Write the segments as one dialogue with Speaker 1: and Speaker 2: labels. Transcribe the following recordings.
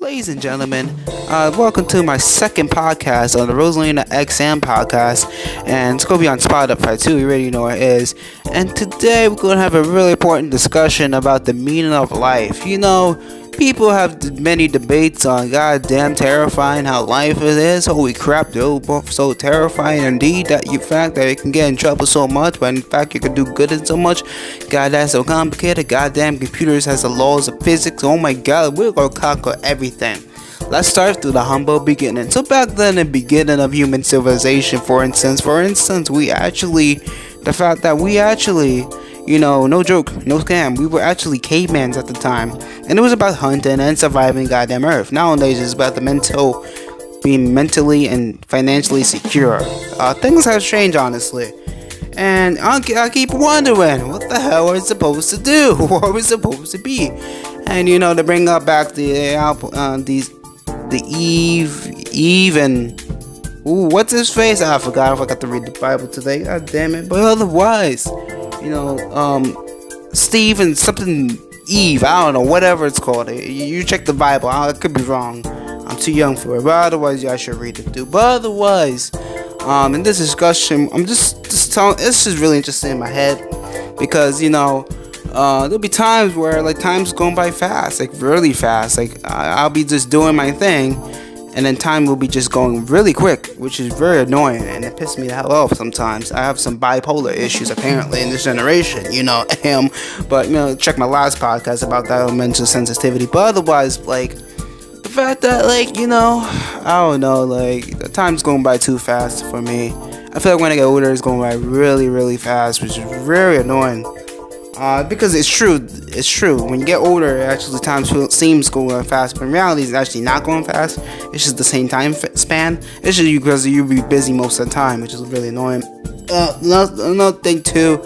Speaker 1: Ladies and gentlemen, uh, welcome to my second podcast on the Rosalina XM podcast, and it's to be on Spotify too. You already know it is. And today we're going to have a really important discussion about the meaning of life. You know, people have many debates on goddamn terrifying how life is. Holy crap, they're both so terrifying indeed that you fact that you can get in trouble so much, but in fact you can do good in so much. God, that's so complicated. Goddamn computers has the laws of physics. Oh my god, we're gonna conquer everything. Let's start through the humble beginning. So back then, the beginning of human civilization, for instance, for instance, we actually, the fact that we actually you know, no joke, no scam. We were actually cavemans at the time, and it was about hunting and surviving goddamn Earth. Nowadays, it's about the mental, being mentally and financially secure. Uh, things have changed, honestly. And I, keep wondering, what the hell are we supposed to do? What are we supposed to be? And you know, to bring up back the uh, these, the Eve, Eve and Ooh, what's his face? I forgot. I forgot to read the Bible today. God damn it. But otherwise, you know, um, Steve and something Eve. I don't know, whatever it's called. You check the Bible. I could be wrong. I'm too young for it. But otherwise, y'all should read it too. But otherwise, um, in this discussion, I'm just just telling. This is really interesting in my head because you know. Uh, there'll be times where like time's going by fast, like really fast. Like I'll be just doing my thing, and then time will be just going really quick, which is very annoying, and it pisses me the hell off sometimes. I have some bipolar issues apparently in this generation, you know, him. But you know, check my last podcast about that mental sensitivity. But otherwise, like the fact that like you know, I don't know, like the time's going by too fast for me. I feel like when I get older, it's going by really, really fast, which is very annoying. Uh, because it's true, it's true. When you get older, actually time seems going fast, but in reality, it's actually not going fast. It's just the same time span. It's just because you be busy most of the time, which is really annoying. Uh, another, thing too.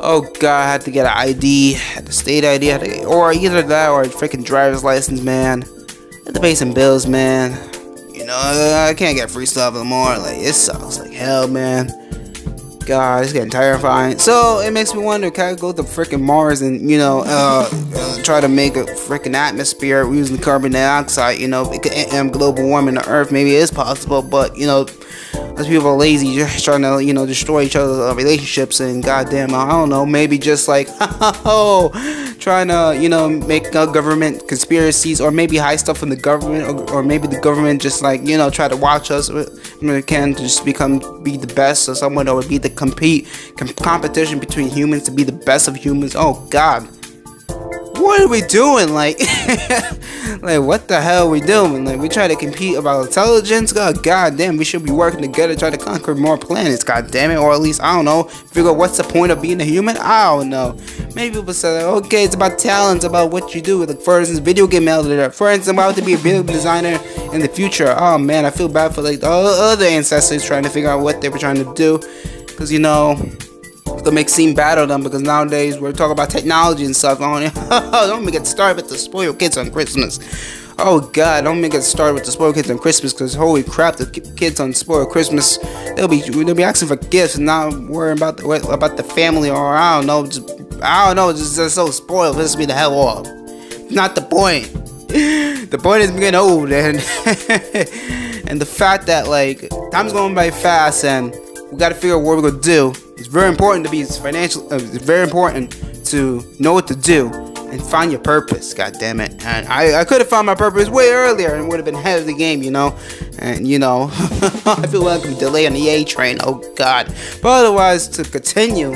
Speaker 1: Oh god, I had to get an ID, state ID, get, or either that or a freaking driver's license, man. I had to pay some bills, man. You know, I can't get free stuff anymore. Like it sucks like hell, man god, it's getting terrifying. So it makes me wonder, can I go to freaking Mars and you know uh, uh, try to make a freaking atmosphere using carbon dioxide? You know, and global warming the Earth maybe it is possible, but you know, as people are lazy, just trying to you know destroy each other's uh, relationships and goddamn, I don't know, maybe just like oh, trying to you know make uh, government conspiracies or maybe hide stuff from the government or, or maybe the government just like you know try to watch us. We can just become be the best or someone that would be the compete com- competition between humans to be the best of humans. Oh God, what are we doing? Like, like what the hell are we doing? Like, we try to compete about intelligence. God, God damn, we should be working together to try to conquer more planets. God damn it, or at least I don't know. Figure out what's the point of being a human? I don't know. Maybe people say, uh, okay, it's about talents, about what you do. Like, for instance, video game editor. For instance, I'm about to be a video designer in the future. Oh man, I feel bad for like the other ancestors trying to figure out what they were trying to do because you know to make seem bad on them because nowadays we're talking about technology and stuff. don't make it start with the spoiled kids on Christmas. Oh God, don't make it start with the spoiled kids on Christmas because holy crap, the kids on spoiled Christmas they'll be they'll be asking for gifts and not worrying about the about the family or I don't know, just I don't know, just, just so spoiled. Piss me the hell off. Not the point. the point is getting old and and the fact that like time's going by fast and we got to figure out what we're gonna do. It's very important to be financial. Uh, it's very important to know what to do and find your purpose. God damn it! And I, I could have found my purpose way earlier and would have been ahead of the game, you know. And you know, I feel like I'm delayed on the A train. Oh God! But otherwise, to continue,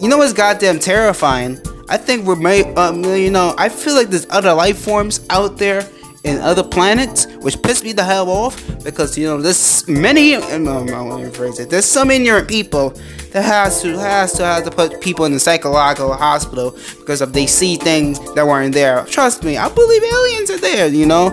Speaker 1: you know what's goddamn terrifying? I think we're, made, um, you know, I feel like there's other life forms out there in other planets, which pissed me the hell off because you know there's many. Um, um I want to rephrase it. There's some ignorant people that has to has to have to put people in the psychological hospital because if they see things that weren't there. Trust me, I believe aliens are there. You know,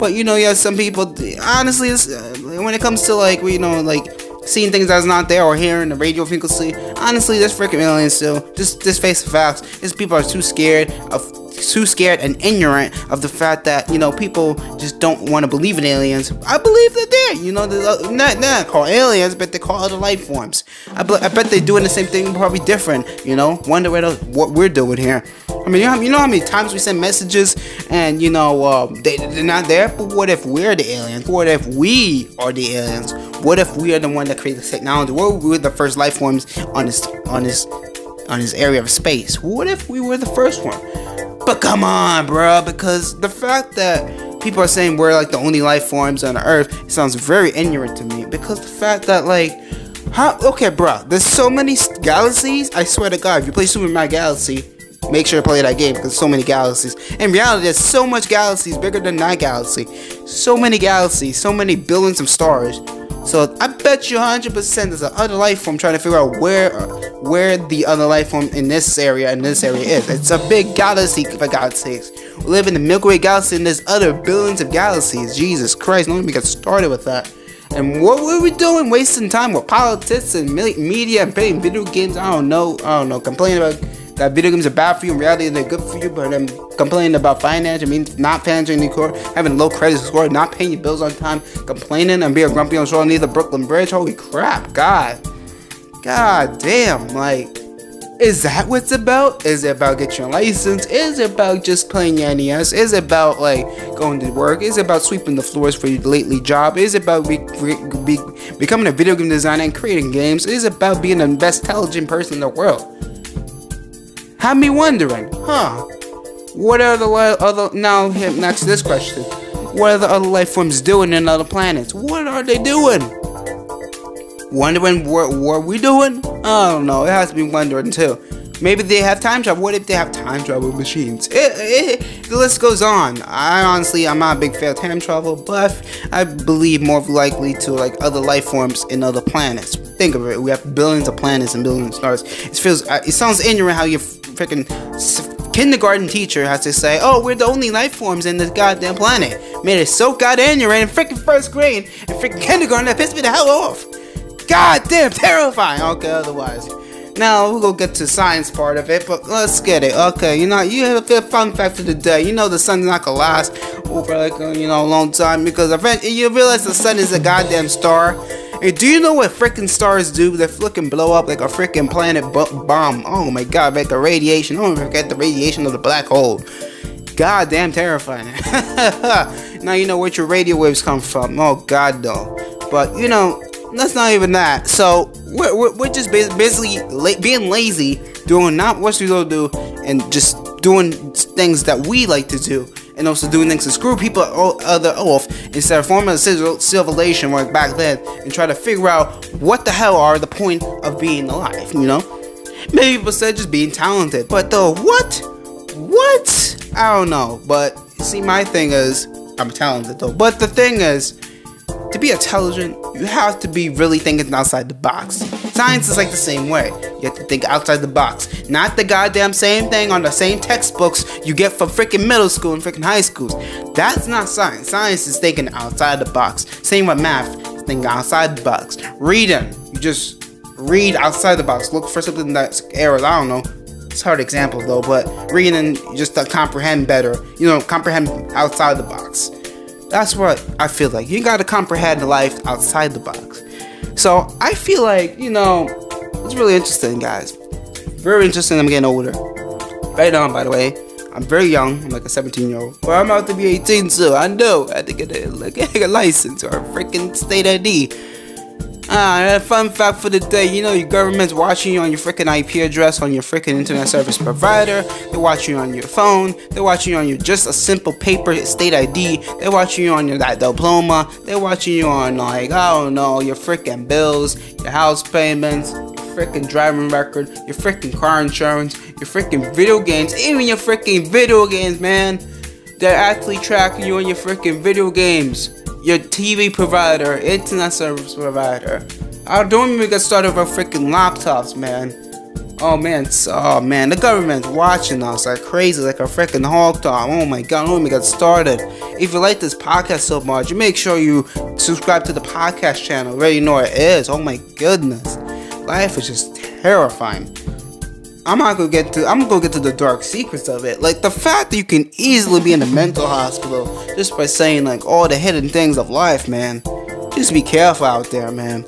Speaker 1: but you know, yeah, some people honestly, uh, when it comes to like you know like seeing things that's not there or hearing the radio frequency. Honestly, there's freaking aliens still. Just just face the facts. These people are too scared of too scared and ignorant of the fact that you know people just don't want to believe in aliens. I believe that they're there. You know, they're not not called aliens, but they call other life forms. I, I bet they're doing the same thing, probably different. You know, wonder what what we're doing here. I mean, you know, you know how many times we send messages and you know um, they, they're not there. But what if we're the aliens? What if we are the aliens? What if we are the one that created the technology? What if we were the first life forms on this on this on this area of space? What if we were the first one? But come on, bro, because the fact that people are saying we're like the only life forms on Earth sounds very ignorant to me. Because the fact that like how okay, bro, there's so many galaxies. I swear to God, if you play Super Mario Galaxy, make sure to play that game because so many galaxies. In reality, there's so much galaxies bigger than that galaxy. So many galaxies, so many billions of stars. So I bet you 100% there's another life form trying to figure out where where the other life form in this area and this area is. It's a big galaxy for God's sakes. We live in the Milky Way galaxy and there's other billions of galaxies. Jesus Christ, don't even get started with that. And what were we doing? Wasting time with politics and media and playing video games? I don't know. I don't know. Complaining about that video games are bad for you. In reality, they're good for you. But I'm complaining about finance. I mean, not paying your court, having low credit score, not paying your bills on time, complaining and being grumpy on shore near the Brooklyn Bridge. Holy crap, God, God damn, like. Is that what it's about? Is it about getting your license? Is it about just playing NES? Is it about like going to work? Is it about sweeping the floors for your lately job? Is it about be, be, becoming a video game designer and creating games? Is it about being the best intelligent person in the world? Had me wondering, huh? What are the other now? Next to this question, what are the other life forms doing in other planets? What are they doing? Wondering what, what we doing? I don't know. It has to be wondering too. Maybe they have time travel. What if they have time travel machines? It, it, the list goes on. I honestly, I'm not a big fan of time travel, but I believe more likely to like other life forms in other planets. Think of it. We have billions of planets and billions of stars. It feels. Uh, it sounds ignorant how you freaking kindergarten teacher has to say, "Oh, we're the only life forms in this goddamn planet." Made it so goddamn you're in freaking first grade and freaking kindergarten that pissed me the hell off. Goddamn terrifying. Okay, otherwise. Now we'll go get to science part of it, but let's get it. Okay, you know, you have a fun fact of the day. You know the sun's not gonna last over like uh, you know a long time because you realize the sun is a goddamn star Do you know what freaking stars do? They freaking blow up like a freaking planet bomb. Oh my god, like the radiation. Don't forget the radiation of the black hole. God damn terrifying. now you know where your radio waves come from. Oh god, though. But you know, that's not even that. So we're, we're, we're just basically la being lazy, doing not what we go do, and just doing things that we like to do and also doing things to screw people other off instead of forming a civilization like back then and try to figure out what the hell are the point of being alive, you know? Maybe people said just being talented, but the what? What? I don't know. But see, my thing is, I'm talented though. But the thing is, to be intelligent, you have to be really thinking outside the box. Science is like the same way. You have to think outside the box. Not the goddamn same thing on the same textbooks you get from freaking middle school and freaking high schools. That's not science. Science is thinking outside the box. Same with math. Thinking outside the box. Reading. You just read outside the box. Look for something that's errors. I don't know. It's hard example though, but reading just to comprehend better. You know, comprehend outside the box. That's what I feel like. You gotta comprehend life outside the box. So I feel like, you know, it's really interesting, guys. Very interesting. I'm getting older. Right now, by the way, I'm very young. I'm like a 17 year old. But I'm about to be 18 so I know I have to get a, like, a license or a freaking state ID. Ah, fun fact for the day, you know your government's watching you on your freaking IP address on your freaking internet service provider. They're watching you on your phone. They're watching you on your just a simple paper state ID. They're watching you on your that diploma. They're watching you on like I don't know your freaking bills, your house payments, your freaking driving record, your freaking car insurance, your freaking video games, even your freaking video games, man. They're actually tracking you on your freaking video games your TV provider, internet service provider. I don't even get started with our freaking laptops, man. Oh man, oh man, the government's watching us like crazy, like a freaking hog dog. Oh my god, don't even get started. If you like this podcast so much, make sure you subscribe to the podcast channel. Where you know it is. Oh my goodness, life is just terrifying. I'm not gonna get to I'm gonna go get to the dark secrets of it. Like the fact that you can easily be in a mental hospital just by saying like all the hidden things of life, man. Just be careful out there, man.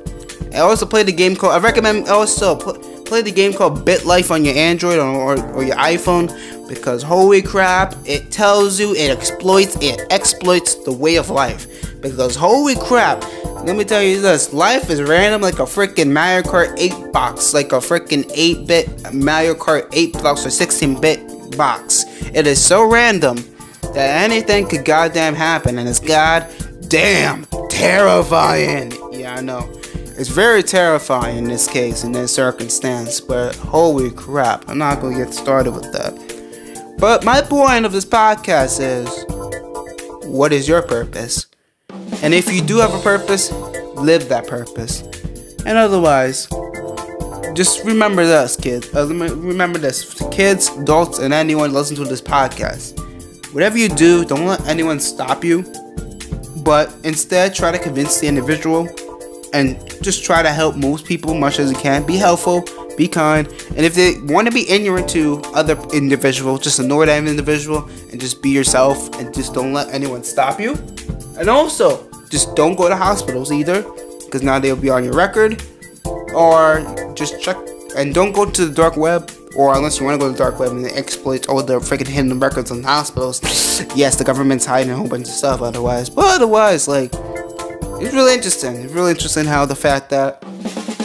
Speaker 1: I also play the game called I recommend also play the game called BitLife on your Android or, or, or your iPhone because holy crap, it tells you it exploits it exploits the way of life. Because holy crap, let me tell you this, life is random like a freaking Mario Kart 8 box, like a freaking 8-bit Mario Kart 8 box or 16-bit box. It is so random that anything could goddamn happen and it's goddamn terrifying. Yeah, I know. It's very terrifying in this case, in this circumstance, but holy crap, I'm not gonna get started with that. But my point of this podcast is what is your purpose? And if you do have a purpose, live that purpose. And otherwise, just remember this, kids. Uh, remember this, kids, adults, and anyone listening to this podcast. Whatever you do, don't let anyone stop you, but instead try to convince the individual and just try to help most people much as you can. Be helpful, be kind, and if they want to be ignorant to other individuals, just ignore that individual and just be yourself and just don't let anyone stop you. And also, just don't go to hospitals either, because now they'll be on your record. Or just check and don't go to the dark web, or unless you want to go to the dark web and exploit all the freaking hidden records in hospitals. yes, the government's hiding a whole bunch of stuff otherwise, but otherwise, like it's really interesting. It's really interesting how the fact that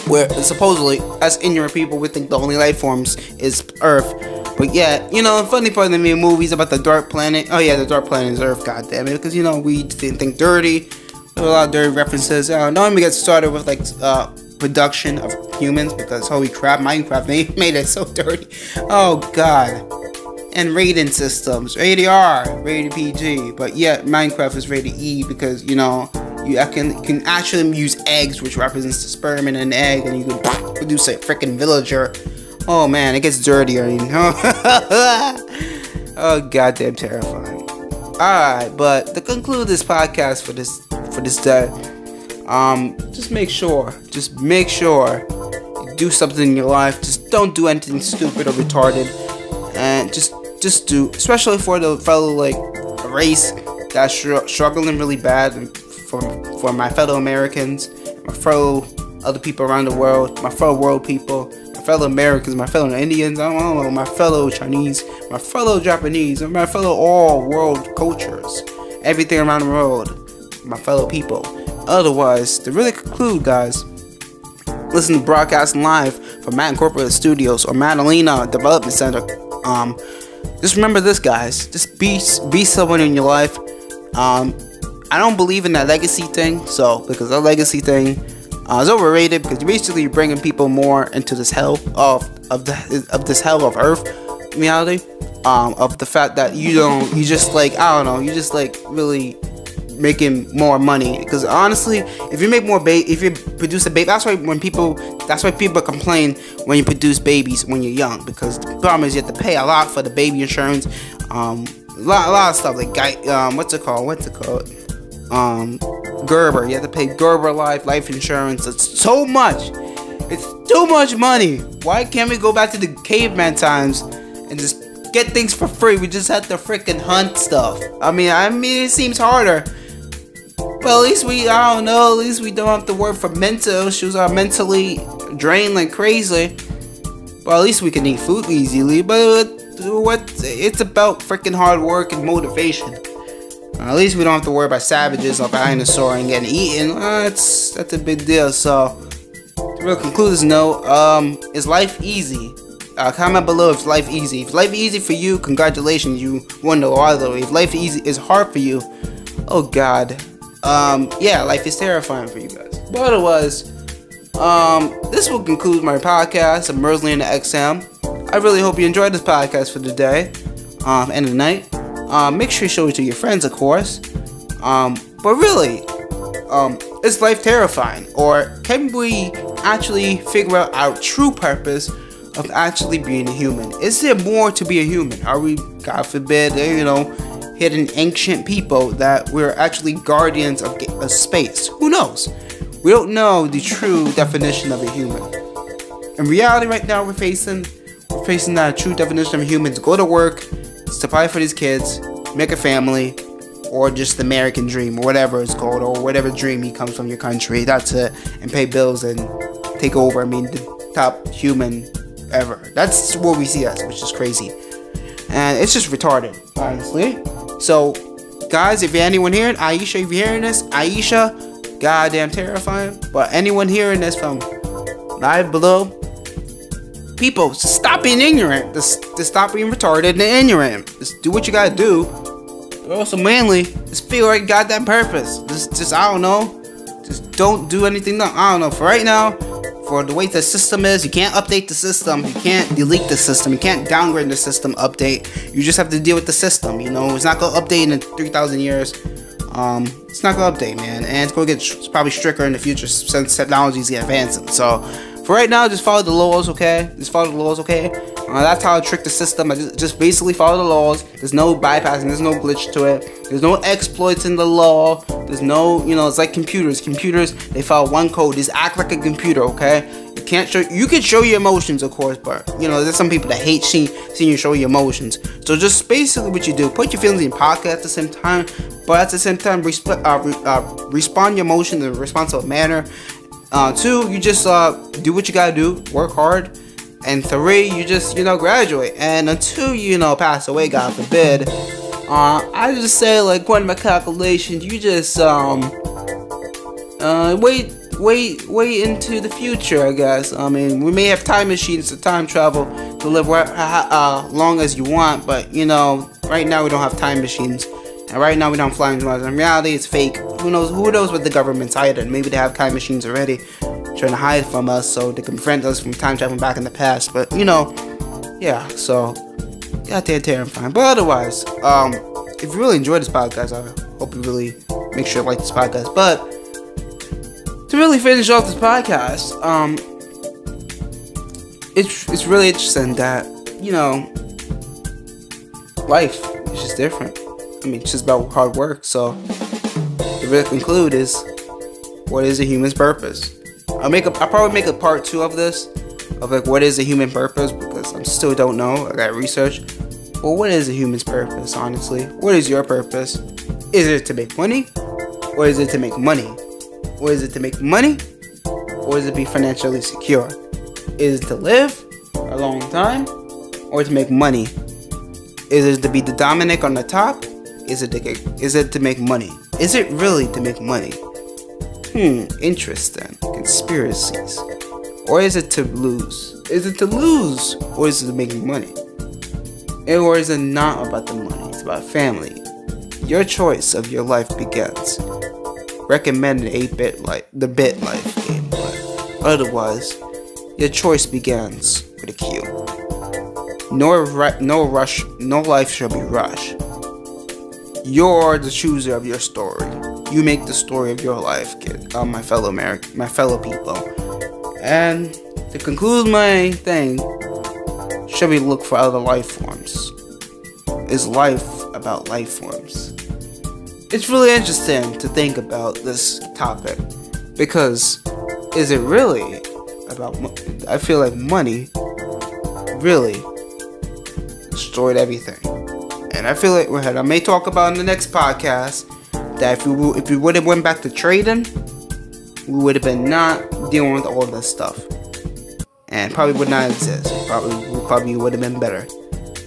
Speaker 1: we're supposedly, as ignorant people, we think the only life forms is Earth. But yeah, you know, funny part of the movies about the dark planet. Oh yeah, the dark planet is Earth. God damn it, because you know we didn't think dirty. There a lot of dirty references. Uh, don't get started with like uh, production of humans because holy crap, Minecraft made, made it so dirty. Oh god. And rating systems, rated R, rated PG, but yet Minecraft is rated E because you know you can can actually use eggs, which represents the sperm in an egg, and you can produce a freaking villager. Oh man, it gets dirtier, you know. oh goddamn terrifying. Alright, but to conclude this podcast for this for this day, um, just make sure, just make sure you do something in your life. Just don't do anything stupid or retarded, and just just do, especially for the fellow like race that's struggling really bad and for, for my fellow Americans, my fellow other people around the world, my fellow world people, my fellow Americans, my fellow Indians, I don't know, my fellow Chinese, my fellow Japanese, my fellow all world cultures, everything around the world, my fellow people. Otherwise, to really conclude, guys, listen to broadcasting live from Matt Incorporated Studios or Madalena Development Center. Um, just remember this, guys. Just be be someone in your life. Um, I don't believe in that legacy thing. So because that legacy thing uh, is overrated because basically you're bringing people more into this hell of of the of this hell of Earth reality. Um, of the fact that you don't you just like I don't know you just like really making more money because honestly if you make more ba- if you produce a baby that's why when people that's why people complain when you produce babies when you're young because the problem is you have to pay a lot for the baby insurance um a lot, a lot of stuff like um what's it called what's it called um, Gerber. You have to pay Gerber Life life insurance. It's so much. It's too much money. Why can't we go back to the caveman times and just get things for free? We just have to freaking hunt stuff. I mean, I mean, it seems harder. But at least we, I don't know, at least we don't have to work for mental issues. Are mentally drained like crazy. But at least we can eat food easily. But what? It's about freaking hard work and motivation. At least we don't have to worry about savages or dinosaur and getting eaten. Uh, that's that's a big deal. So, to really conclude this note, um, is life easy? Uh, comment below if life easy. If life easy for you, congratulations, you won the lottery. If life easy is hard for you, oh god, um, yeah, life is terrifying for you guys. But otherwise, um, this will conclude my podcast of Mersley and the XM. I really hope you enjoyed this podcast for the day, um, and the night. Um, make sure you show it to your friends, of course. Um, but really, um, is life terrifying? Or can we actually figure out our true purpose of actually being a human? Is there more to be a human? Are we, God forbid, uh, you know, hidden ancient people that we're actually guardians of, of space? Who knows? We don't know the true definition of a human. In reality, right now, we're facing we're facing that true definition of humans. Go to work, supply for these kids, make a family, or just the American dream, or whatever it's called, or whatever dream he comes from your country. That's it, and pay bills and take over. I mean, the, top human ever. That's what we see us, which is crazy. And it's just retarded, honestly. So, guys, if you're anyone hearing, Aisha, if you're hearing this, Aisha, goddamn terrifying. But anyone hearing this from live below, people, stop being ignorant. Just, just stop being retarded and ignorant. Just do what you gotta do. But also manly. Just feel like you got that purpose. Just, just I don't know. Just don't do anything. No, I don't know. For right now, for the way the system is, you can't update the system. You can't delete the system. You can't downgrade the system update. You just have to deal with the system. You know, it's not gonna update in 3,000 years. Um, it's not gonna update, man, and it's gonna get probably stricter in the future since technologies get advancing. So for right now, just follow the laws, okay? Just follow the laws, okay? Uh, that's how I trick the system. I just, just basically follow the laws. There's no bypassing. There's no glitch to it. There's no exploits in the law. There's no, you know, it's like computers. Computers, they follow one code. Just act like a computer, okay? You can't show. You can show your emotions, of course, but you know, there's some people that hate seeing seeing you show your emotions. So just basically what you do, put your feelings in pocket at the same time, but at the same time, resp- uh, re- uh, respond your emotions in a responsible manner uh, two, you just uh, do what you gotta do, work hard. And three, you just, you know, graduate. And until you know, pass away, God forbid, uh, I just say, like, according to my calculations, you just, um, uh, wait, wait, wait into the future, I guess. I mean, we may have time machines to time travel to live where, uh, long as you want, but, you know, right now we don't have time machines. And right now we don't fly into Mars. In reality, it's fake. Who knows? Who knows what the government's hiding? Maybe they have time machines already, trying to hide from us so they can prevent us from time traveling back in the past. But you know, yeah. So, goddamn terrifying. But otherwise, um, if you really enjoyed this podcast, I hope you really make sure to like this podcast. But to really finish off this podcast, um, it's it's really interesting that you know life is just different. I mean, it's just about hard work. So, the real conclude is, what is a human's purpose? I'll make a, I'll probably make a part two of this, of like what is a human purpose because I still don't know. I got research. Well, what is a human's purpose? Honestly, what is your purpose? Is it to make money, or is it to make money? Or is it to make money, or is it to be financially secure? Is it to live a long time, or to make money? Is it to be the Dominic on the top, is it to is it to make money? Is it really to make money? Hmm, interesting. Conspiracies. Or is it to lose? Is it to lose? Or is it to make money? Or is it not about the money? It's about family. Your choice of your life begins. Recommended 8-BitLife, the bit life game, but otherwise, your choice begins with a Q. No, no rush, no life shall be rushed. You're the chooser of your story. You make the story of your life, kid. Uh, my fellow American, my fellow people. And to conclude my thing, should we look for other life forms? Is life about life forms? It's really interesting to think about this topic because is it really about? I feel like money really destroyed everything. I feel like what I may talk about in the next podcast that if we if we would have went back to trading, we would have been not dealing with all this stuff, and probably would not exist. Probably we probably would have been better.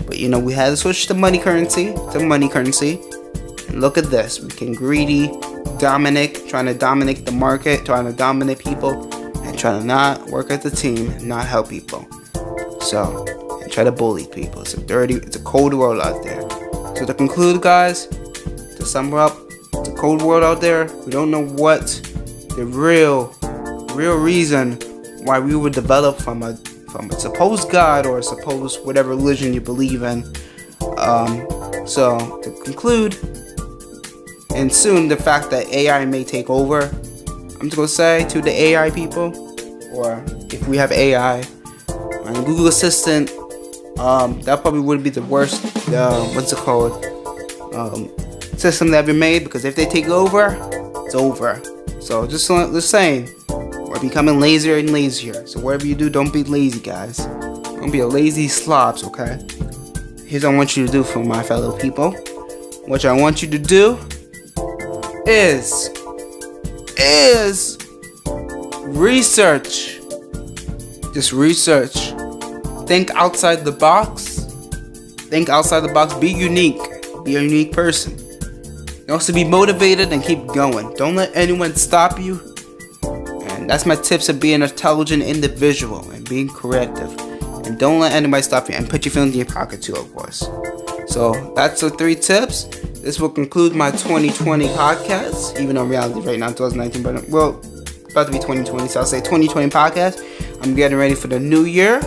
Speaker 1: But you know we had to switch to money currency to money currency. And look at this, we can greedy Dominic trying to dominate the market, trying to dominate people, and trying to not work as a team, not help people. So and try to bully people. It's a dirty, it's a cold world out there. So to conclude, guys, to sum up, a cold world out there. We don't know what the real, real reason why we were developed from a from a supposed God or a supposed whatever religion you believe in. Um, so to conclude, and soon the fact that AI may take over, I'm just gonna say to the AI people, or if we have AI, and Google Assistant um, that probably would be the worst. Uh, what's it called? Um, system that ever made because if they take over, it's over. So just just saying, we're becoming lazier and lazier. So whatever you do, don't be lazy, guys. Don't be a lazy slobs, okay? Here's what I want you to do for my fellow people. What I want you to do is is research Just research. Think outside the box. Think outside the box. Be unique. Be a unique person. Also be motivated and keep going. Don't let anyone stop you. And that's my tips of being an intelligent individual and being creative. And don't let anybody stop you. And put your phone in your pocket too, of course. So that's the three tips. This will conclude my 2020 podcast, even though reality right now 2019, but well, about to be 2020, so I'll say 2020 podcast. I'm getting ready for the new year.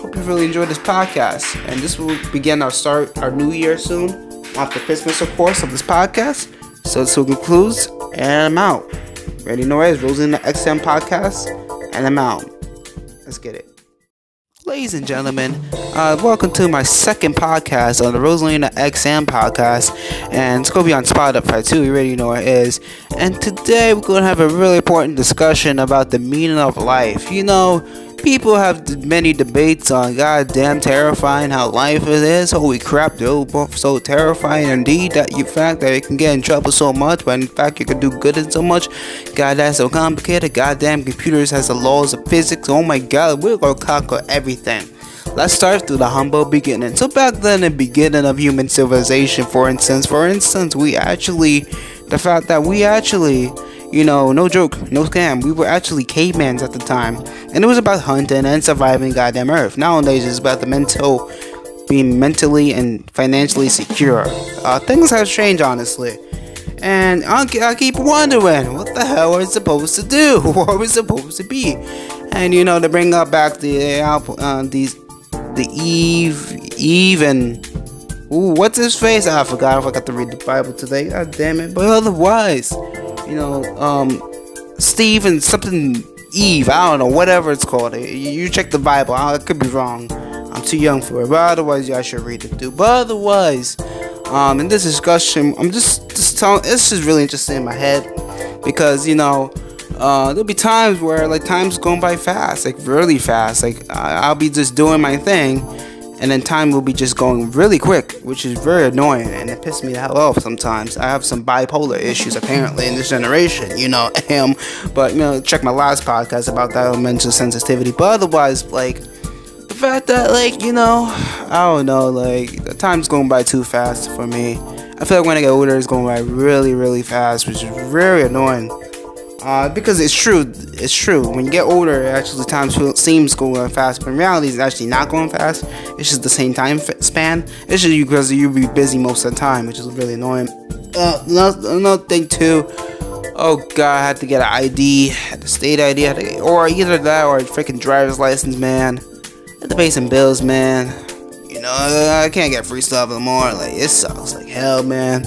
Speaker 1: Hope you've really enjoyed this podcast, and this will begin our start our new year soon after Christmas, of course, of this podcast. So this will conclude, and I'm out. Ready, know it is Rosaline XM podcast, and I'm out. Let's get it. Ladies and gentlemen, uh, welcome to my second podcast on the Rosalina XM podcast, and it's gonna be on Spotify too. You already know it is. And today we're gonna have a really important discussion about the meaning of life. You know, People have many debates on goddamn terrifying how life is. Holy crap, they're both so terrifying indeed that you fact that you can get in trouble so much, but in fact you can do good in so much. God, that's so complicated. Goddamn computers has the laws of physics. Oh my god, we're gonna conquer everything. Let's start through the humble beginning. So back then, the beginning of human civilization, for instance, for instance, we actually, the fact that we actually you know, no joke, no scam. We were actually cavemans at the time, and it was about hunting and surviving goddamn Earth. Nowadays, it's about the mental, being mentally and financially secure. Uh, things have changed, honestly. And I, keep wondering, what the hell are we supposed to do? What are we supposed to be? And you know, to bring up back the uh, these, the Eve, Eve and Ooh, what's his face? I forgot. I forgot to read the Bible today. God damn it. But otherwise, you know, um, Steve and something Eve. I don't know, whatever it's called. You check the Bible. I could be wrong. I'm too young for it. But otherwise, y'all should read it too. But otherwise, um, in this discussion, I'm just just telling. This is really interesting in my head because you know. Uh, there'll be times where like time's going by fast, like really fast. Like I'll be just doing my thing, and then time will be just going really quick, which is very annoying and it pisses me the hell off sometimes. I have some bipolar issues apparently in this generation, you know, am. But you know, check my last podcast about that mental sensitivity. But otherwise, like the fact that like you know, I don't know, like the time's going by too fast for me. I feel like when I get older, it's going by really, really fast, which is very annoying. Uh, because it's true, it's true. When you get older, actually time seems going fast, but in reality, it's actually not going fast. It's just the same time span. It's just because you be busy most of the time, which is really annoying. Uh, another, thing too. Oh god, I had to get an ID, the state ID, get, or either that or a freaking driver's license, man. I had to pay some bills, man. You know, I can't get free stuff anymore. Like it sucks like hell, man.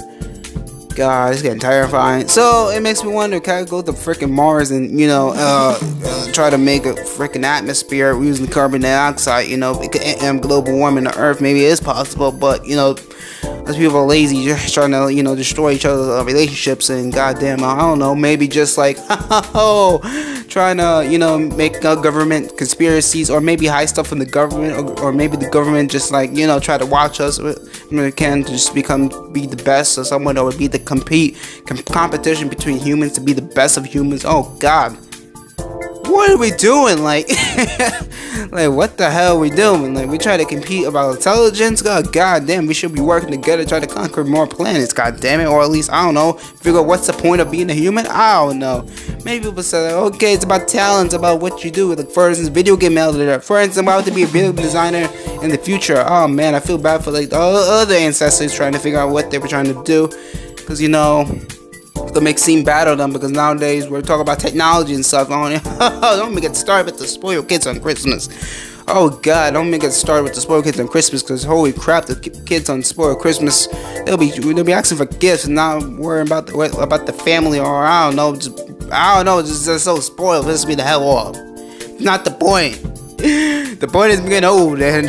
Speaker 1: God, it's getting terrifying. So it makes me wonder, can I go to freaking Mars and you know uh, uh, try to make a freaking atmosphere using carbon dioxide? You know, and global warming the Earth maybe it is possible, but you know, as people are lazy, just trying to you know destroy each other's uh, relationships and goddamn, I don't know, maybe just like oh, trying to you know make uh, government conspiracies or maybe hide stuff from the government or, or maybe the government just like you know try to watch us. We can to just become be the best or someone that would be the compete com- competition between humans to be the best of humans. Oh God, what are we doing? Like, like what the hell are we doing? Like, we try to compete about intelligence. God, God damn, we should be working together, try to conquer more planets. God damn it, or at least I don't know. Figure out what's the point of being a human? I don't know. Maybe people say, okay, it's about talents, about what you do. Like, for instance, video game editor. For instance, I'm about to be a video designer in the future. Oh man, I feel bad for like the other ancestors trying to figure out what they were trying to do because you know to make seem bad on them because nowadays we're talking about technology and stuff. Don't, don't make it start with the spoil kids on Christmas. Oh God, don't make it start with the spoiled kids on Christmas because holy crap, the kids on spoiled Christmas, they'll be they'll be asking for gifts and not worrying about the about the family or I don't know, just, I don't know, just, just so spoiled. Piss me the hell off. Not the point. the point is getting old and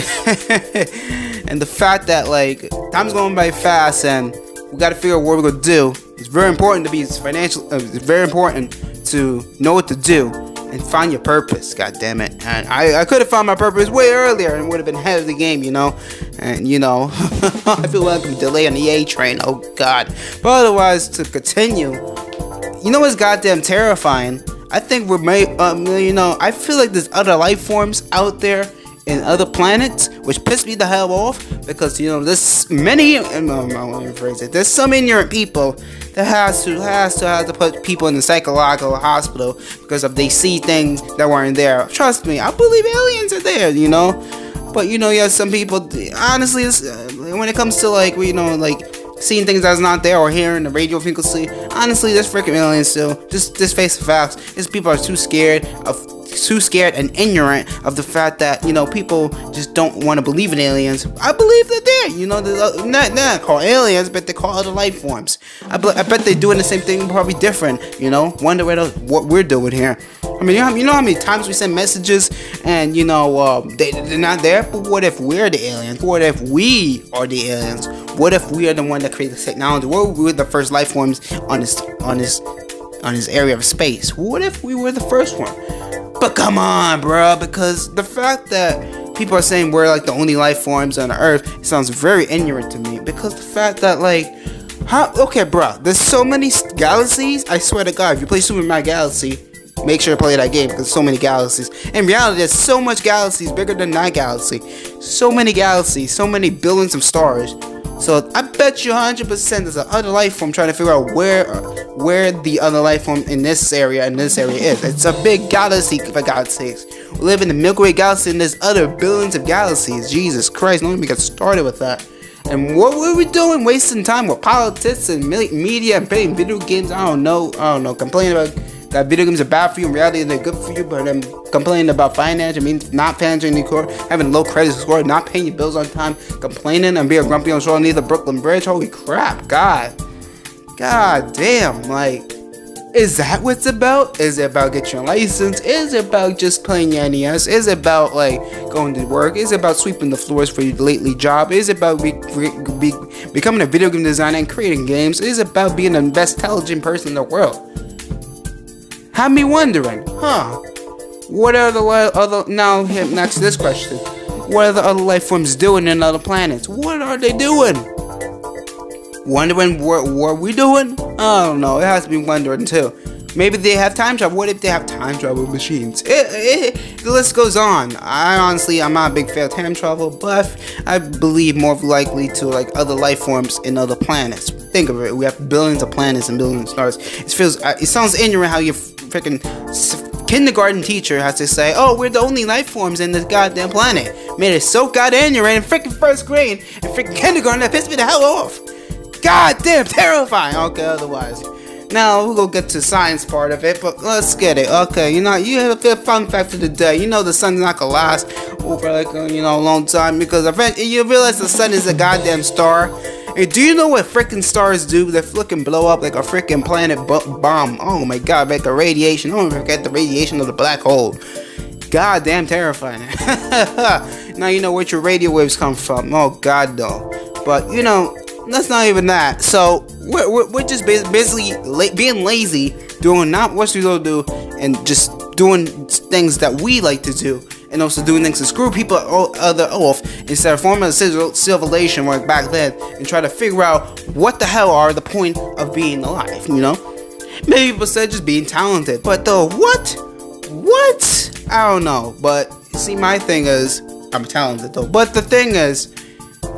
Speaker 1: and the fact that like time's going by fast and we got to figure out what we're gonna do. It's very important to be financial. Uh, it's very important to know what to do and find your purpose. God damn it! And I, I could have found my purpose way earlier and would have been ahead of the game, you know. And you know, I feel like I'm delayed on the A train. Oh God! But otherwise, to continue, you know what's goddamn terrifying I think we're made. Um, you know, I feel like there's other life forms out there in other planets, which piss me the hell off because you know there's many. Um, I want to rephrase it. There's some ignorant people that has to has to have to put people in the psychological hospital because if they see things that weren't there. Trust me, I believe aliens are there. You know. But you know, yeah, some people honestly, uh, when it comes to like you know, like seeing things that's not there or hearing the radio frequency. Honestly, this freaking aliens still. Just just face the facts. These people are too scared of too scared and ignorant of the fact that you know people just don't want to believe in aliens. I believe that they're there. You know, they're not, they're not called aliens, but they call other life forms. I, I bet they're doing the same thing, probably different. You know, wonder what what we're doing here. I mean, you know, you know how many times we send messages and you know uh, they, they're not there. But what if we're the aliens? What if we are the aliens? What if we are the one that created the technology? What if we were the first life forms on this on this on this area of space? What if we were the first one? But come on, bro, because the fact that people are saying we're like the only life forms on Earth sounds very ignorant to me. Because the fact that like how okay, bro, there's so many galaxies. I swear to God, if you play Super Mario Galaxy, make sure to play that game because so many galaxies. In reality, there's so much galaxies bigger than that galaxy. So many galaxies, so many billions of stars. So I bet you 100% there's another life form trying to figure out where where the other life form in this area and this area is. It's a big galaxy for God's sakes. We live in the Milky Way galaxy and there's other billions of galaxies. Jesus Christ, don't even get started with that. And what were we doing? Wasting time with politics and media and playing video games? I don't know. I don't know. Complaining about that video games are bad for you. In reality, they're good for you. But I'm complaining about finance. I mean, not paying your core, having low credit score, not paying your bills on time, complaining and being grumpy on shore near the Brooklyn Bridge. Holy crap, God, God damn, like. Is that what it's about? Is it about getting your license? Is it about just playing NES? Is it about like going to work? Is it about sweeping the floors for your lately job? Is it about be, becoming a video game designer and creating games? Is it about being the best intelligent person in the world? Have me wondering, huh? What are the other now? Next this question, what are the other life forms doing in other planets? What are they doing? Wondering what, what we doing? I don't know. It has to be wondering too. Maybe they have time travel. What if they have time travel machines? It, it, the list goes on. I honestly, I'm not a big fan of time travel, but I believe more likely to like other life forms in other planets. Think of it. We have billions of planets and billions of stars. It feels. Uh, it sounds ignorant how you freaking kindergarten teacher has to say, "Oh, we're the only life forms in this goddamn planet." Made it so goddamn you're in freaking first grade and freaking kindergarten that pissed me the hell off. Goddamn terrifying. Okay, otherwise. Now we'll get to science part of it, but let's get it. Okay, you know, you have a fun fact of the day. You know the sun's not gonna last oh, over like a, you know a long time because eventually you realize the sun is a goddamn star. And do you know what freaking stars do? They freaking blow up like a freaking planet bomb. Oh my god, like the radiation. Don't forget the radiation of the black hole. Goddamn terrifying. now you know where your radio waves come from. Oh god, no. But you know, that's not even that. So we're, we're, we're just basically la being lazy, doing not what we to do, and just doing things that we like to do, and also doing things to screw people other off instead of forming a civilization like back then and try to figure out what the hell are the point of being alive. You know, maybe people said just being talented, but the what? What? I don't know. But see, my thing is I'm talented though. But the thing is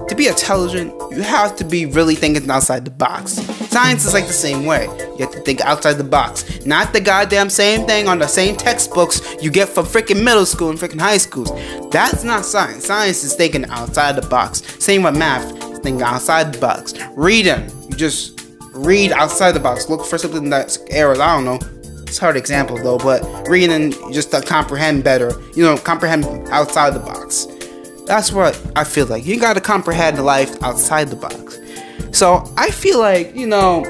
Speaker 1: to be intelligent, you have to be really thinking outside the box. Science is like the same way. You have to think outside the box. Not the goddamn same thing on the same textbooks you get from freaking middle school and freaking high schools. That's not science. Science is thinking outside the box. Same with math, thinking outside the box. Reading, you just read outside the box. Look for something that's errors. I don't know. It's hard example though, but reading just to comprehend better. You know, comprehend outside the box. That's what I feel like. You gotta comprehend life outside the box. So I feel like, you know,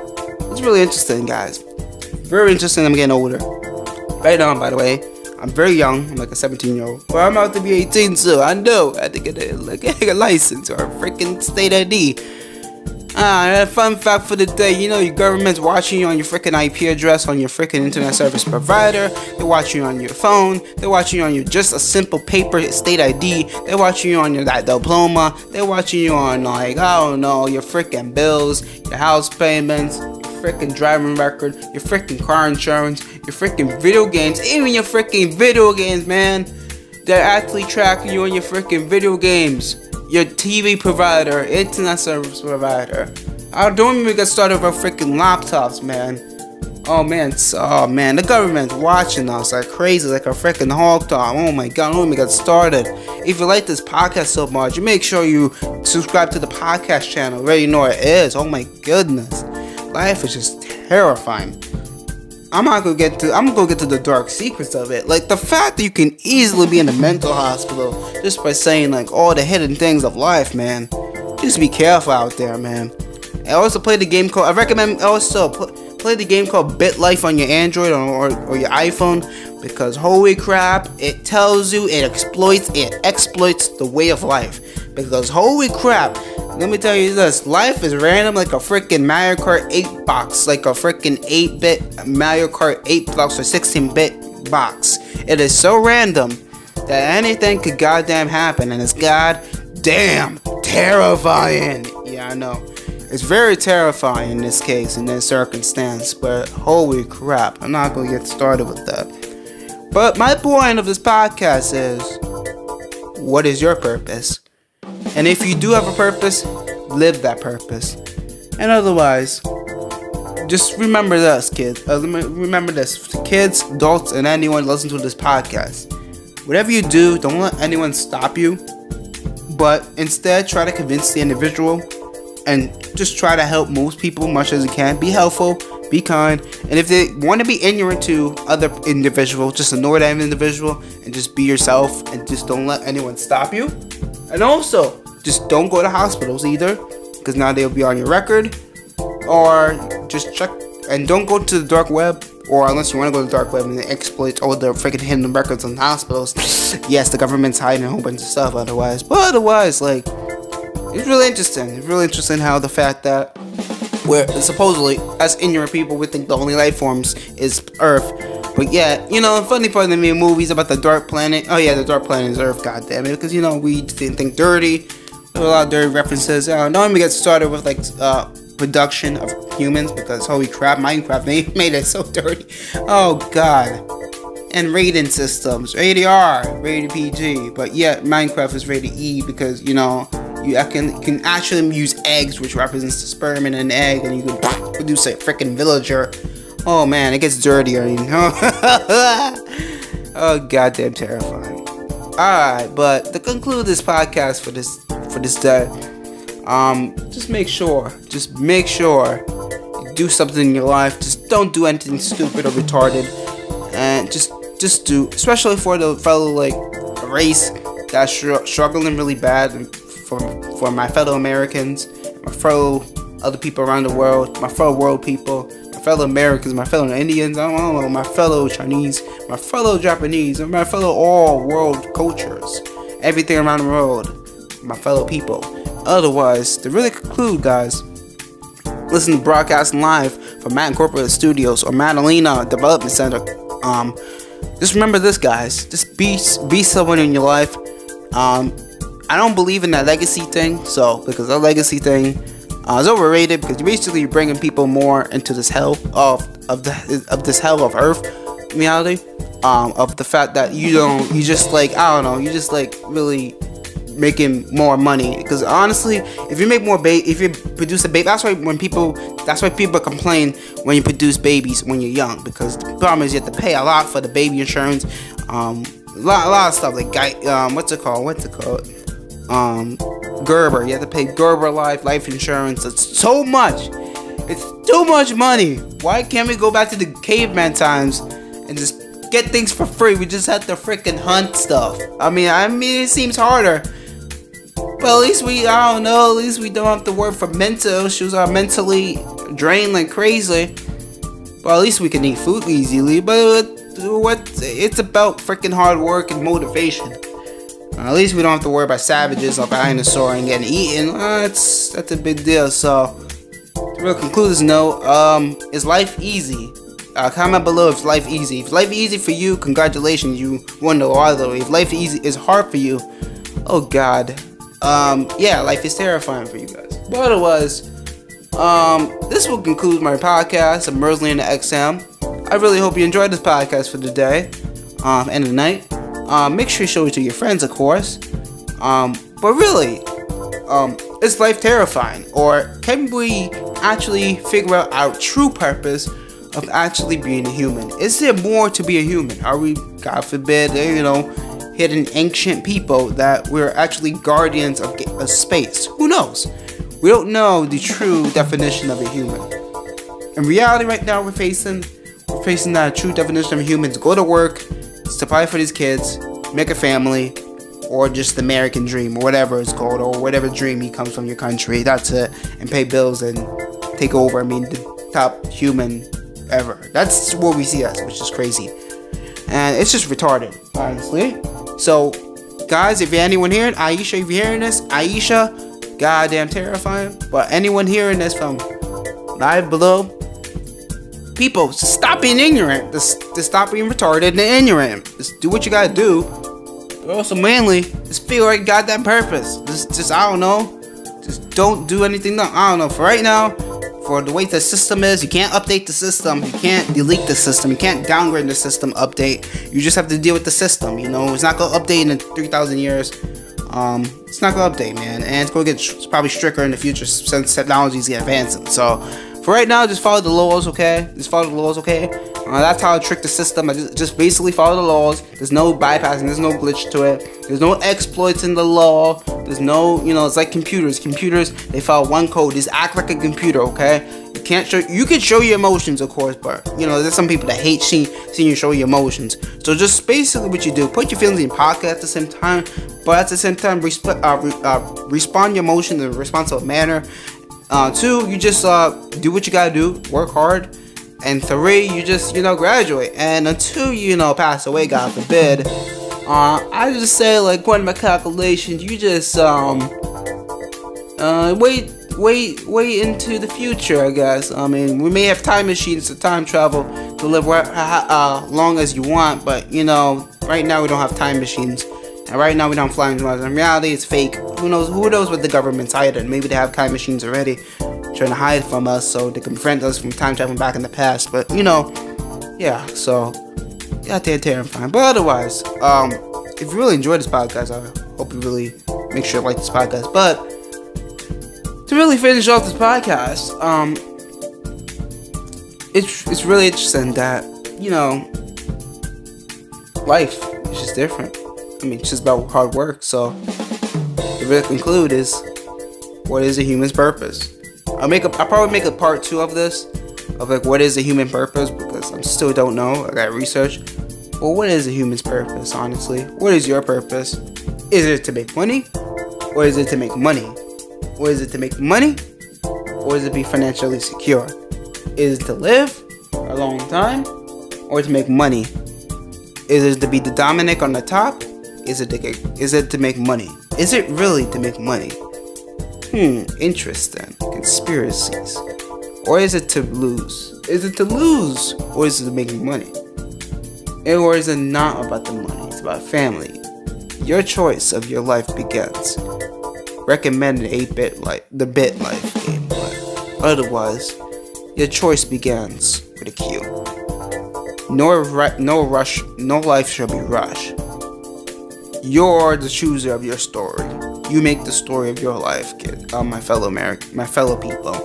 Speaker 1: it's really interesting, guys. Very interesting. I'm getting older. Right on, by the way. I'm very young. I'm like a 17 year old. But I'm about to be 18 soon. I know. I have to get a, like, a license or a freaking state ID. Ah, fun fact for the day, you know your government's watching you on your freaking IP address on your freaking internet service provider. They're watching you on your phone. They're watching you on your just a simple paper state ID. They're watching you on your that diploma. They're watching you on like I don't know your freaking bills, your house payments, your freaking driving record, your freaking car insurance, your freaking video games, even your freaking video games, man. They're actually tracking you on your freaking video games, your TV provider, internet service provider. I don't even get started with freaking laptops, man. Oh man, oh man, the government's watching us like crazy, like a freaking hog dog. Oh my god, don't even get started. If you like this podcast so much, you make sure you subscribe to the podcast channel. Already know it is. Oh my goodness, life is just terrifying. I'm not gonna get to. I'm gonna get to the dark secrets of it. Like the fact that you can easily be in a mental hospital just by saying like all the hidden things of life, man. Just be careful out there, man. I also play the game called. I recommend also play the game called BitLife on your Android or, or, or, your iPhone because holy crap, it tells you it exploits it exploits the way of life. Because holy crap, let me tell you this, life is random like a freaking Mario Kart 8 box, like a freaking 8-bit Mario Kart 8 box or 16-bit box. It is so random that anything could goddamn happen and it's goddamn terrifying. Yeah, I know. It's very terrifying in this case, in this circumstance, but holy crap, I'm not gonna get started with that. But my point of this podcast is what is your purpose? And if you do have a purpose, live that purpose. And otherwise, just remember this, kids. Uh, remember this, kids, adults, and anyone listen to this podcast. Whatever you do, don't let anyone stop you, but instead try to convince the individual and just try to help most people as much as you can. Be helpful, be kind, and if they want to be ignorant to other individuals, just ignore that individual and just be yourself and just don't let anyone stop you. And also, just don't go to hospitals either, because now they'll be on your record. Or just check and don't go to the dark web or unless you want to go to the dark web and exploit all the freaking hidden records in hospitals. yes, the government's hiding a whole bunch of stuff otherwise, but otherwise, like, it's really interesting. It's really interesting how the fact that we're supposedly, as ignorant people, we think the only life forms is Earth. But yeah, you know, funny part of the movies about the dark planet. Oh yeah, the dark planet is Earth. God damn it, because you know we didn't think dirty. a lot of dirty references. Uh, don't even get started with like uh, production of humans because holy crap, Minecraft they made it so dirty. Oh god. And rating systems, rated R, rated PG, but yet Minecraft is rated E because you know you can can actually use eggs, which represents the sperm in an egg, and you can produce a freaking villager. Oh man, it gets dirtier, you know. oh goddamn terrifying. Alright, but to conclude this podcast for this for this day, um, just make sure, just make sure you do something in your life. Just don't do anything stupid or retarded, and just just do, especially for the fellow like race that's struggling really bad for for my fellow Americans, my fellow other people around the world, my fellow world people, fellow Americans, my fellow Indians, I don't know, my fellow Chinese, my fellow Japanese, my fellow all world cultures, everything around the world, my fellow people. Otherwise, to really conclude, guys, listen to broadcasting live from Matt Incorporated Studios or Madalena Development Center. Um, just remember this, guys. Just be be someone in your life. Um, I don't believe in that legacy thing. So because that legacy thing uh, is overrated because basically you're bringing people more into this hell of of the of this hell of Earth reality. Um, of the fact that you don't you just like I don't know you just like really making more money because honestly if you make more baby if you produce a baby that's why when people that's why people complain when you produce babies when you're young because the problem is you have to pay a lot for the baby insurance um a lot, a lot of stuff like um what's it called what's it called um, Gerber. You have to pay Gerber Life life insurance. It's so much. It's too much money. Why can't we go back to the caveman times and just get things for free? We just have to freaking hunt stuff. I mean, I mean, it seems harder. But at least we, I don't know, at least we don't have to work for mental issues or mentally drained like crazy. But at least we can eat food easily. But what, it's about freaking hard work and motivation. At least we don't have to worry about savages or dinosaur and getting eaten. Uh, that's that's a big deal. So, to really conclude this note, um, is life easy? Uh, comment below if life easy. If life easy for you, congratulations, you won the lottery. If life easy is hard for you, oh god, um, yeah, life is terrifying for you guys. But otherwise, Um, this will conclude my podcast of Mersley and the XM. I really hope you enjoyed this podcast for today, um, and the night. Um, make sure you show it to your friends, of course. Um, but really, um, is life terrifying, or can we actually figure out our true purpose of actually being a human? Is there more to be a human? Are we, God forbid, you know, hidden ancient people that we're actually guardians of, of space? Who knows? We don't know the true definition of a human. In reality, right now, we're facing we're facing that true definition of a human to go to work, to provide for these kids, make a family, or just the American dream, or whatever it's called, or whatever dream he comes from your country. That's it, and pay bills and take over. I mean, the top human ever. That's what we see us, which is crazy, and it's just retarded, honestly. So, guys, if you're anyone here, Aisha, if you're hearing this, Aisha goddamn terrifying. But anyone hearing this from live below, people, stop being ignorant. Just, just stop being retarded and ignorant. Just do what you gotta do. But also mainly, just feel like goddamn purpose. Just, just I don't know. Just don't do anything. No, I don't know. For right now, for the way the system is, you can't update the system. You can't delete the system. You can't downgrade the system update. You just have to deal with the system. You know, it's not gonna update in 3,000 years. Um, it's not gonna update, man, and it's gonna get it's probably stricter in the future since technologies get advancing. So, for right now, just follow the laws, okay? Just follow the laws, okay? Uh, that's how I trick the system. I just, just basically follow the laws. There's no bypassing. There's no glitch to it. There's no exploits in the law. There's no, you know, it's like computers. Computers, they follow one code. Just act like a computer, okay? You can't show. You can show your emotions, of course, but you know, there's some people that hate seeing seeing you show your emotions. So just basically, what you do, put your feelings in pocket at the same time, but at the same time, resp- uh, re- uh, respond your emotions in a responsible manner. Uh, two, you just uh, do what you gotta do. Work hard and three, you just you know graduate, and until you know pass away, God forbid. Uh, I just say like according to my calculations, you just um uh wait wait wait into the future. I guess. I mean, we may have time machines to time travel to live where, uh, long as you want, but you know, right now we don't have time machines. And right now we don't fly into Mars. In reality, it's fake. Who knows? Who knows what the government's hiding? Maybe they have time machines already trying to hide from us so they can prevent us from time traveling back in the past. But you know, yeah. So goddamn terrifying. But otherwise, um, if you really enjoyed this podcast, I hope you really make sure to like this podcast. But to really finish off this podcast, um, it's it's really interesting that you know life is just different. I mean, it's just about hard work. So, to really conclude is, what is a human's purpose? I'll make a, I'll probably make a part two of this, of like what is a human purpose because I still don't know. I got research. Well, what is a human's purpose? Honestly, what is your purpose? Is it to make money, or is it to make money? Or is it to make money, or is it to be financially secure? Is it to live a long time, or to make money? Is it to be the Dominic on the top? Is it to is it to make money? Is it really to make money? Hmm, interesting. Conspiracies. Or is it to lose? Is it to lose? Or is it to make money? Or is it not about the money? It's about family. Your choice of your life begins. Recommended 8-BitLife, the bit life game, but otherwise, your choice begins with a Q. No, no rush, no life shall be rushed. You're the chooser of your story. You make the story of your life, kid. Uh, my fellow American, my fellow people.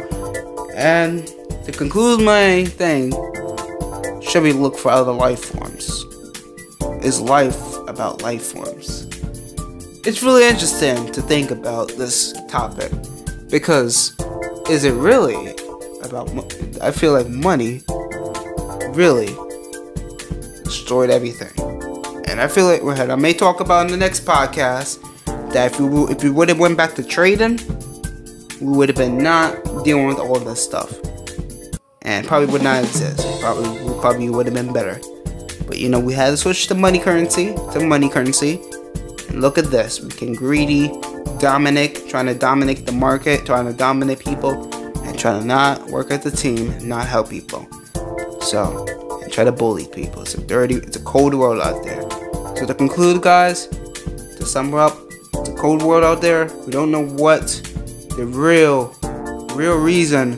Speaker 1: And to conclude my thing, should we look for other life forms? Is life about life forms? It's really interesting to think about this topic because is it really about? I feel like money really destroyed everything. And I feel like I may talk about in the next podcast that if we if we would have went back to trading, we would have been not dealing with all this stuff, and probably would not exist. Probably probably would have been better. But you know, we had to switch to money currency to money currency. And look at this, we can greedy, Dominic, trying to dominate the market, trying to dominate people, and trying to not work as a team, not help people. So, try to bully people. It's a dirty, it's a cold world out there. So to conclude, guys, to sum up, it's a cold world out there. We don't know what the real real reason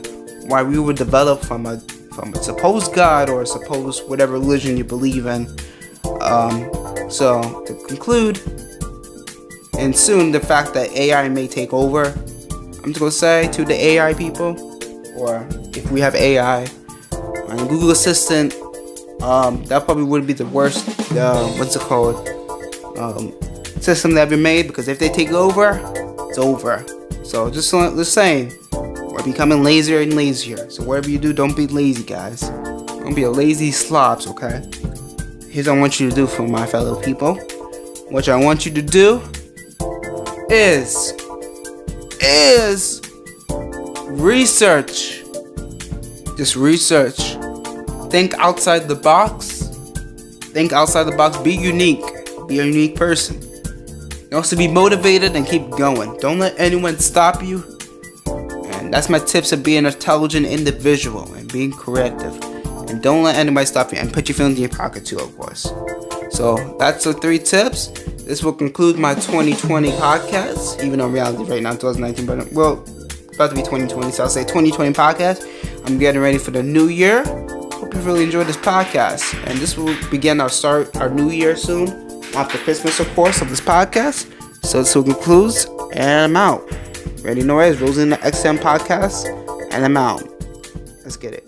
Speaker 1: why we were developed from a from a supposed God or a supposed whatever religion you believe in. Um, so to conclude, and soon the fact that AI may take over, I'm just gonna say to the AI people, or if we have AI, and Google Assistant, um, that probably would be the worst. Uh, what's it called? Um, system that ever made because if they take over, it's over. So just just saying, we're becoming lazier and lazier. So whatever you do, don't be lazy, guys. Don't be a lazy slobs, okay? Here's what I want you to do for my fellow people. What I want you to do is is research. Just research. Think outside the box. Think outside the box. Be unique. Be a unique person. You also be motivated and keep going. Don't let anyone stop you. And that's my tips of being an intelligent individual and being creative. And don't let anybody stop you. And put your feelings in your pocket too, of course. So that's the three tips. This will conclude my 2020 podcast, even though reality right now 2019, but well, about to be 2020, so I'll say 2020 podcast. I'm getting ready for the new year. Hope you really enjoyed this podcast, and this will begin our start our new year soon after Christmas, of course, of this podcast. So this will conclude, and I'm out. Ready, it? Rose in the XM podcast, and I'm out. Let's get it.